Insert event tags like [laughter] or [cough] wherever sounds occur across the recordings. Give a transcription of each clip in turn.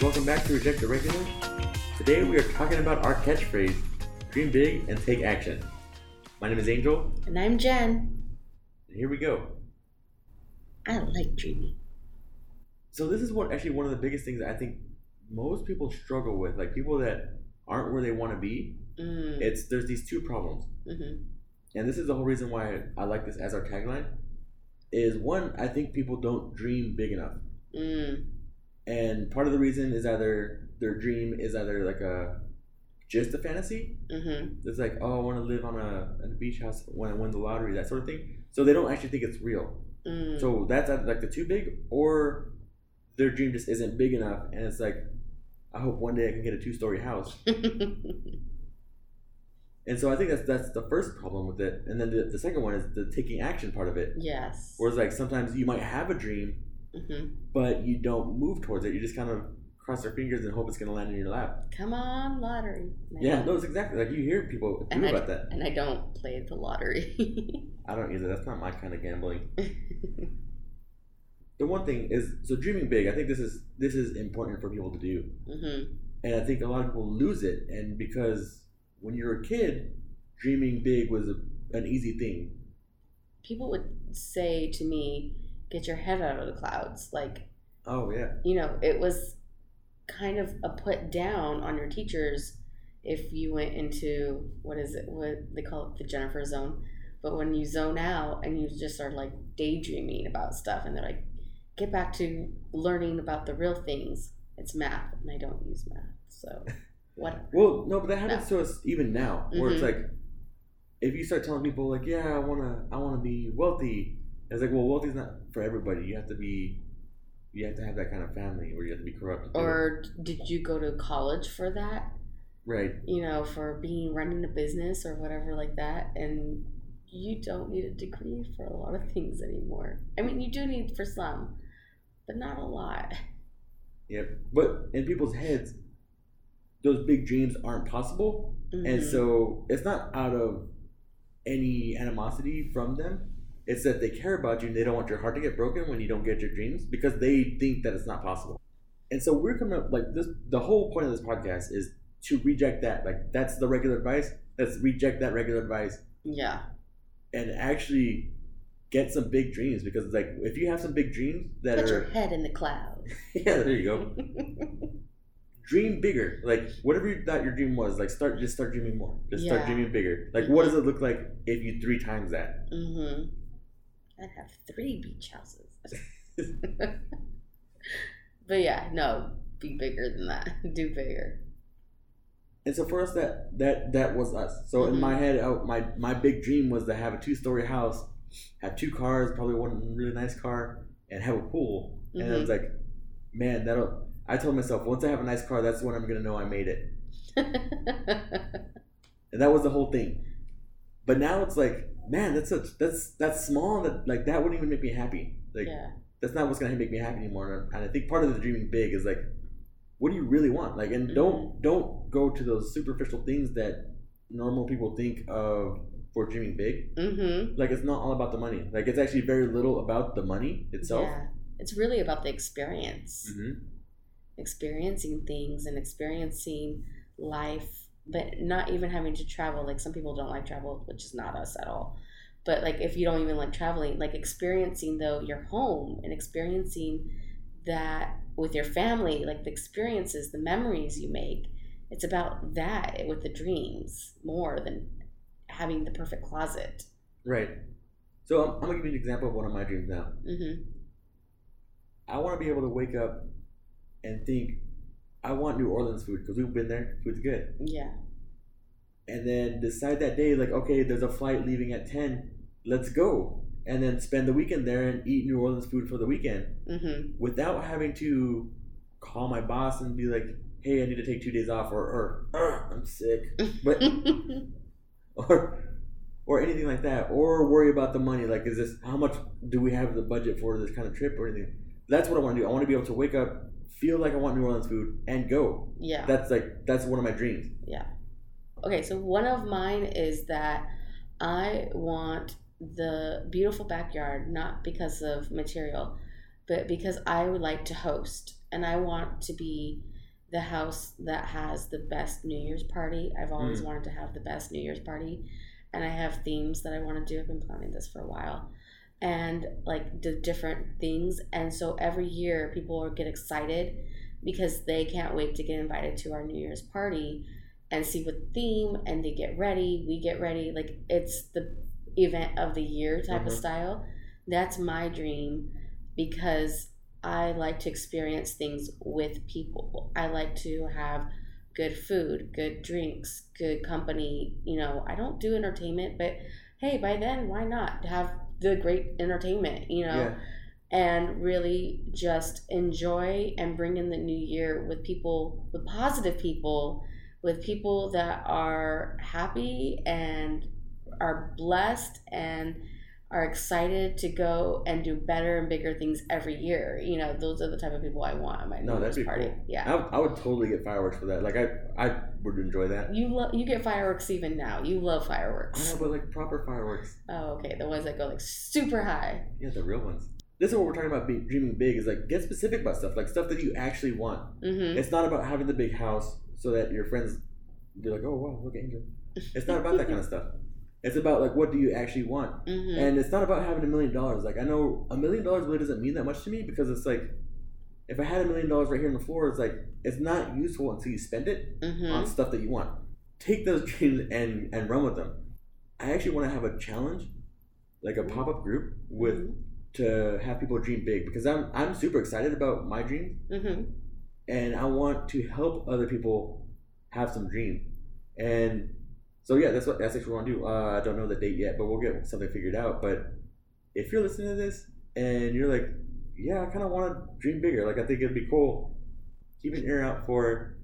Welcome back to Reject the Regular. Today we are talking about our catchphrase dream big and take action. My name is Angel, And I'm Jen. and here we go. I like dreaming. So, this is what actually one of the biggest things I think most people struggle with. Like people that aren't where they want to be, Mm. it's there's these two problems. hmm and this is the whole reason why I like this as our tagline, is one, I think people don't dream big enough. Mm. And part of the reason is either their dream is either like a just a fantasy. hmm It's like, oh, I want to live on a, on a beach house when I win the lottery, that sort of thing. So they don't actually think it's real. Mm. So that's either like the too big, or their dream just isn't big enough, and it's like, I hope one day I can get a two story house. [laughs] And so I think that's that's the first problem with it. And then the, the second one is the taking action part of it. yes. Whereas like sometimes you might have a dream, hmm but you don't move towards it. You just kind of cross your fingers and hope it's going to land in your lap. Come on, lottery. I Yeah, no, it's exactly like you hear people do about that. And I don't play the lottery. [laughs] I don't either. That's not my kind of gambling. [laughs] The one thing is so dreaming big. I think this is this is important for people to do, hmm and I think a lot of people lose it. And because when you're a kid, dreaming big was a, an easy thing. People would say to me, "Get your head out of the clouds." Like Oh yeah, you know, it was kind of a put down on your teachers if you went into what is it? What they call it, the Jennifer zone. But when you zone out and you just are like daydreaming about stuff, and they're like, "Get back to learning about the real things." It's math, and I don't use math, so [laughs] whatever. Well, no, but that happens to us even now, where it's Mhm. like, if you start telling people like, "Yeah, I wanna, I wanna be wealthy," it's like, well, wealthy's not for everybody. You have to be, you have to have that kind of family, or you have to be corrupt. Or did you go to college for that? right, you know, for being running a business or whatever like that. And you don't need a degree for a lot of things anymore. I mean, you do need for some, but not a lot. yep. But in people's heads, those big dreams aren't possible, and Mhm. so it's not out of any animosity from them. It's that they care about you and they don't want your heart to get broken when you don't get your dreams because they think that it's not possible. And so we're coming up like this. The whole point of this podcast is to reject that. Like that's the regular advice. Let's reject that regular advice yeah, and actually get some big dreams because like if you have some big dreams that put your are head in the clouds. [laughs] yeah there you go [laughs] dream bigger. Like whatever you thought your dream was like start just start dreaming more. Just start dreaming bigger. Like what does it look like if you three times that? Hmm I'd have three beach houses. [laughs] but yeah, no, be bigger than that. [laughs] Do bigger. and so for us that that that was us. So in Mhm. my head I, my my big dream was to have a two-story house have two cars probably one really nice car and have a pool. And i was like man that'll i told myself once i have a nice car that's when i'm gonna know i made it. [laughs] And that was the whole thing. But now it's like man that's such that's that's small that like that wouldn't even make me happy. Like yeah. that's not what's gonna make me happy anymore. And i think part of the dreaming big is like what do you really want? Like and don't don't go to those superficial things that normal people think of for dreaming big. Mm-hmm. like it's not all about the money. Like it's actually very little about the money itself. Yeah. It's really about the experience. hmm experiencing things and experiencing life but not even having to travel. Like some people don't like travel which is not us at all. But like if you don't even like traveling like experiencing though your home and experiencing that with your family like the experiences the memories you make it's about that with the dreams more than having the perfect closet. Right. So I'm, I'm gonna give you an example of one of my dreams now. Hmm i want to be able to wake up and think i want new orleans food because we've been there food's good. Yeah. And then decide that day like okay there's a flight leaving at 10 let's go. And then spend the weekend there and eat new orleans food for the weekend hmm without having to call my boss and be like hey i need to take two days off or, or i'm sick. But [laughs] or or anything like that or worry about the money like is this how much do we have the budget for this kind of trip or anything? That's what i want to do. I want to be able to wake up feel like i want new orleans food and go yeah that's like that's one of my dreams Yeah. Okay, so one of mine is that I want the beautiful backyard, not because of material, but because I would like to host and I want to be the house that has the best New Year's party. I've always Mm. wanted to have the best New Year's party and I have themes that I want to do. I've been planning this for a while. And like the different things. And so every year people get excited because they can't wait to get invited to our New Year's party and see what theme and they get ready, we get ready. Like it's the event of the year type of Mhm. style. That's my dream because I like to experience things with people. I like to have good food, good drinks, good company. You know, I don't do entertainment, but hey, by then, why not have the great entertainment, you know? Yeah. and really just enjoy and bring in the new year with people with positive people with people that are happy and are blessed and are excited to go and do better and bigger things every year you know those are the type of people i want at my No, new that'd year's be party cool. yeah I I would totally get fireworks for that. Like I, I would enjoy that. you love you get fireworks even now you love fireworks. I know, but like proper fireworks. oh okay the ones that go like super high Yeah, the real ones. This is what we're talking about. Being, dreaming big is like get specific about stuff, like stuff that you actually want. mm-hmm It's not about having the big house so that your friends be like, "Oh wow, look at Angel." It's not about that kind of stuff. It's about like what do you actually want, mm-hmm and it's not about having a million dollars. Like I know a million dollars really doesn't mean that much to me because it's like if I had a million dollars right here on the floor, it's like it's not useful until you spend it mm-hmm on stuff that you want. Take those [laughs] dreams and and run with them. I actually want to have a challenge, like a pop up group with to have people dream big because I'm I'm super excited about my dreams mm-hmm and I want to help other people have some dream. And so yeah, that's what that's actually what we want to do. Uh, I don't know the date yet, but we'll get something figured out. But if you're listening to this and you're like, yeah, I kind of want to dream bigger. Like I think it'd be cool. Keep an ear out for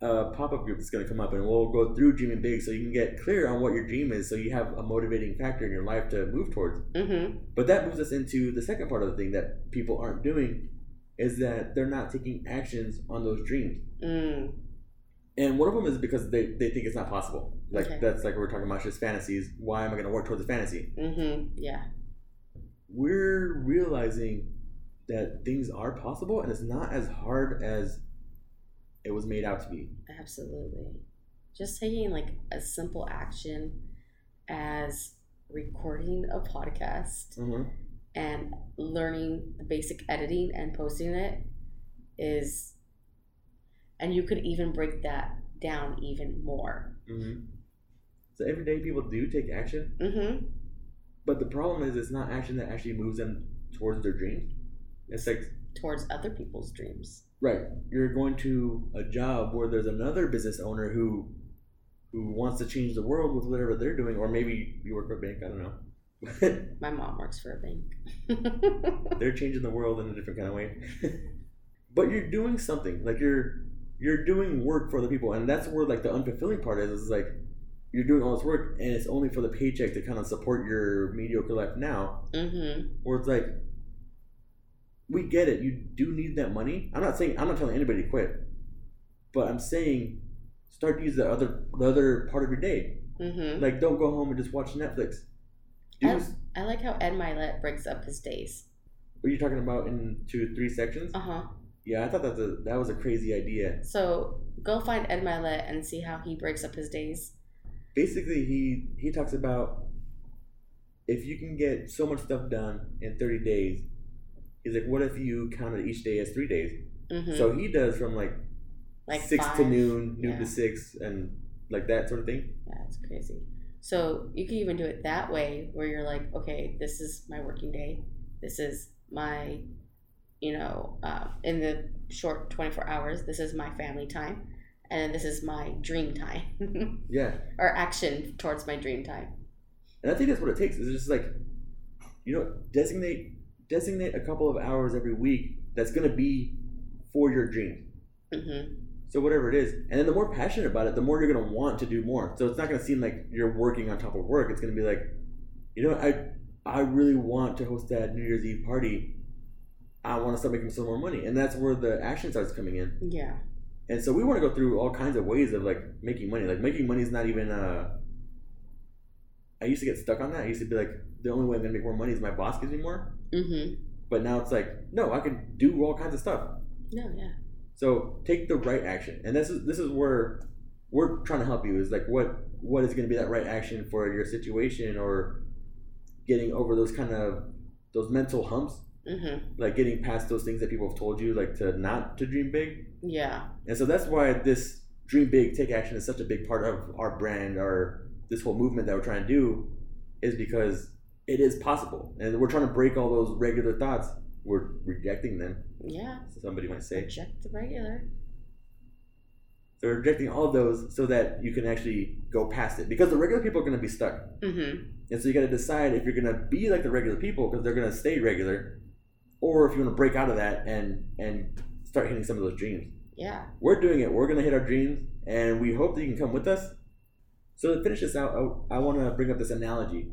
a pop up group that's going to come up, and we'll go through dreaming big, so you can get clear on what your dream is, so you have a motivating factor in your life to move towards. mm-hmm But that moves us into the second part of the thing that people aren't doing is that they're not taking actions on those dreams. mm. And one of them is because they, they think it's not possible. Like Okay. that's like we're talking about just fantasies. Why am I going to work towards a fantasy? Mm-hmm. Yeah. We're realizing that things are possible and it's not as hard as it was made out to be. Absolutely. Just taking like a simple action as recording a podcast Mm-hmm. and learning the basic editing and posting it is and you could even break that down even more. Mm-hmm. So every day people do take action, Mm-hmm. but the problem is it's not action that actually moves them towards their dreams. It's like Towards other people's dreams. Right. You're going to a job where there's another business owner who who wants to change the world with whatever they're doing, or maybe you work for a bank, I don't know. [laughs] My mom works for a bank. [laughs] they're changing the world in a different kind of way. [laughs] but you're doing something. Like you're you're doing work for the people and that's where like the unfulfilling part is is like you're doing all this work and it's only for the paycheck to kind of support your mediocre life now. mm-hmm. Where it's like we get it. You do need that money. I'm not saying I'm not telling anybody to quit, but I'm saying start to use the other the other part of your day. Mm-hmm. Like don't go home and just watch Netflix. I, I like how Ed Mylett breaks up his days. are you talking about in two three sections? Uh huh. Yeah, I thought that the, that was a crazy idea. So go find Ed Mylett and see how he breaks up his days. Basically, he he talks about if you can get so much stuff done in 30 days. He's like, what if you counted each day as three days? Mm-hmm. So he does from like, like six to noon, noon Yeah. to six, and like that sort of thing. Yeah, it's crazy. So you can even do it that way, where you're like, okay, this is my working day. This is my, you know, uh, in the short 24 hours, this is my family time, and this is my dream time, [laughs] Yeah, or action towards my dream time. and I think that's what it takes. Is just like, you know, designate designate a couple of hours every week that's gonna be for your dreams. Mm-hmm. So whatever it is, and then the more passionate about it, the more you're gonna want to do more. So it's not gonna seem like you're working on top of work. It's gonna be like, you know, I I really want to host that New Year's Eve party. I want to start making some more money, and that's where the action starts coming in. Yeah. And so we want to go through all kinds of ways of like making money. Like making money is not even Uh, I used to get stuck on that. I used to be like, the only way I'm gonna make more money is my boss gives me more. Mm-hmm. But now it's like, no, I can do all kinds of stuff. No, yeah. So take the right action, and this is this is where we're trying to help you. Is like what what is going to be that right action for your situation or getting over those kind of those mental humps, Mm-hmm. like getting past those things that people have told you, like to not to dream big. Yeah. And so that's why this dream big, take action is such a big part of our brand, our this whole movement that we're trying to do, is because it is possible, and we're trying to break all those regular thoughts. We're rejecting them. Yeah. Somebody might say. Reject the regular. So we're rejecting all of those so that you can actually go past it because the regular people are going to be stuck. Mm-hmm. And so you got to decide if you're going to be like the regular people because they're going to stay regular, or if you want to break out of that and and start hitting some of those dreams. Yeah. We're doing it. We're going to hit our dreams, and we hope that you can come with us. So to finish this out, I, I want to bring up this analogy,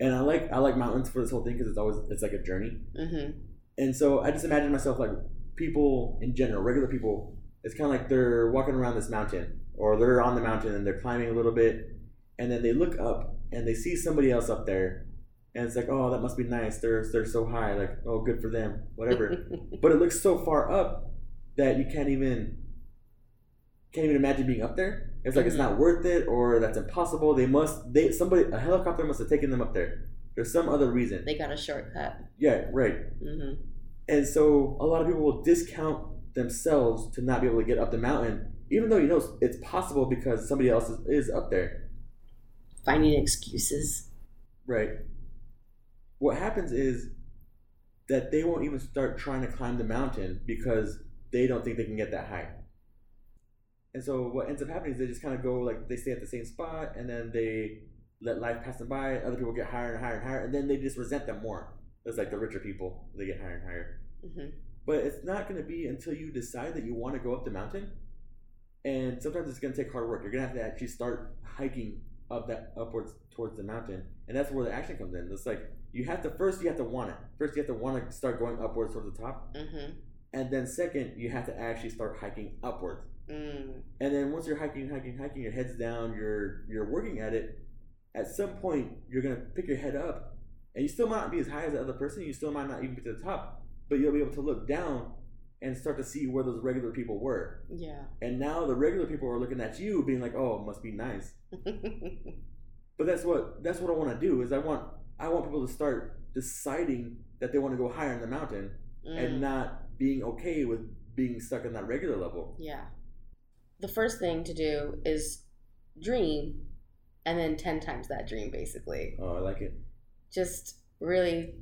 and I like I like mountains for this whole thing because it's always it's like a journey. Mm-hmm. And so I just imagine myself like people in general, regular people. It's kind of like they're walking around this mountain, or they're on the mountain and they're climbing a little bit, and then they look up and they see somebody else up there, and it's like, oh, that must be nice. They're they're so high, like, oh, good for them, whatever. [laughs] but it looks so far up that you can't even can't even imagine being up there. It's like it's Mhm. not worth it, or that's impossible. They must they somebody a helicopter must have taken them up there. There's some other reason. they got a shortcut. Yeah, right. Mm-hmm. And so a lot of people will discount themselves to not be able to get up the mountain, even though you know it's possible because somebody else is, is up there. Finding excuses. Right. What happens is that they won't even start trying to climb the mountain because they don't think they can get that high. And so what ends up happening is they just kind of go like they stay at the same spot and then they let life pass them by. Other people get higher and higher and higher, and then they just resent them more. It's like the richer people; they get higher and higher. Mm-hmm. But it's not going to be until you decide that you want to go up the mountain. And sometimes it's going to take hard work. You're going to have to actually start hiking up that upwards towards the mountain, and that's where the action comes in. It's like you have to first you have to want it. First you have to want to start going upwards towards the top, Mm-hmm. and then second you have to actually start hiking upwards. Mm. And then once you're hiking, hiking, hiking, your head's down, you're you're working at it. At some point, you're gonna pick your head up, and you still might not be as high as the other person. You still might not even be to the top, but you'll be able to look down and start to see where those regular people were. Yeah. And now the regular people are looking at you, being like, "Oh, it must be nice." [laughs] But that's what that's what I want to do. Is I want I want people to start deciding that they want to go higher in the mountain and Mm. not being okay with being stuck in that regular level. Yeah. The first thing to do is dream and then 10 times that dream, basically. Oh, I like it. Just really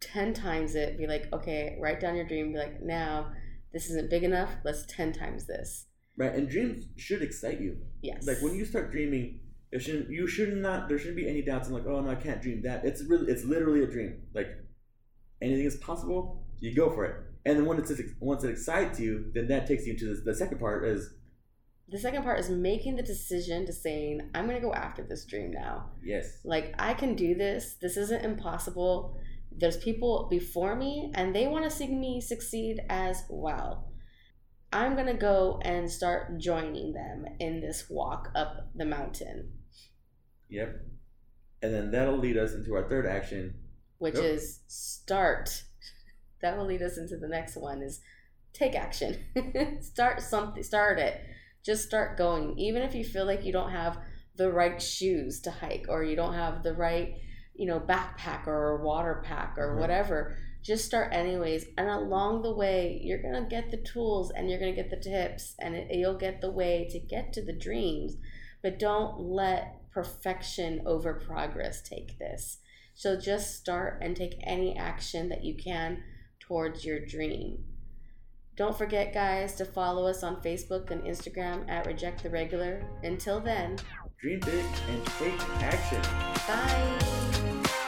10 times it. Be like, okay, write down your dream. Be like, now this isn't big enough. Let's 10 times this. Right, and dreams should excite you. Yes. Like when you start dreaming, it shouldn't you should not there shouldn't be any doubts in like, oh no, I can't dream that. It's really it's literally a dream. Like anything is possible, you go for it. And then when it's once it excites you, then that takes you to the, the second part is the second part is making the decision to saying, I'm going to go after this dream now. yes. Like, I can do this. This isn't impossible. There's people before me, and they want to see me succeed as well. I'm going to go and start joining them in this walk up the mountain, Yep. And then that'll lead us into our third action. which is start. That will lead us into the next one is take action. [laughs] start something, start it. Just start going. Even if you feel like you don't have the right shoes to hike or you don't have the right, you know, backpack or water pack or Mhm. whatever, just start anyways. And along the way, you're going to get the tools and you're going to get the tips and it, you'll get the way to get to the dreams. But don't let perfection over progress take this. So just start and take any action that you can towards your dream. Don't forget, guys, to follow us on Facebook and Instagram at Reject the Regular. Until then, Dream big and take action. bye.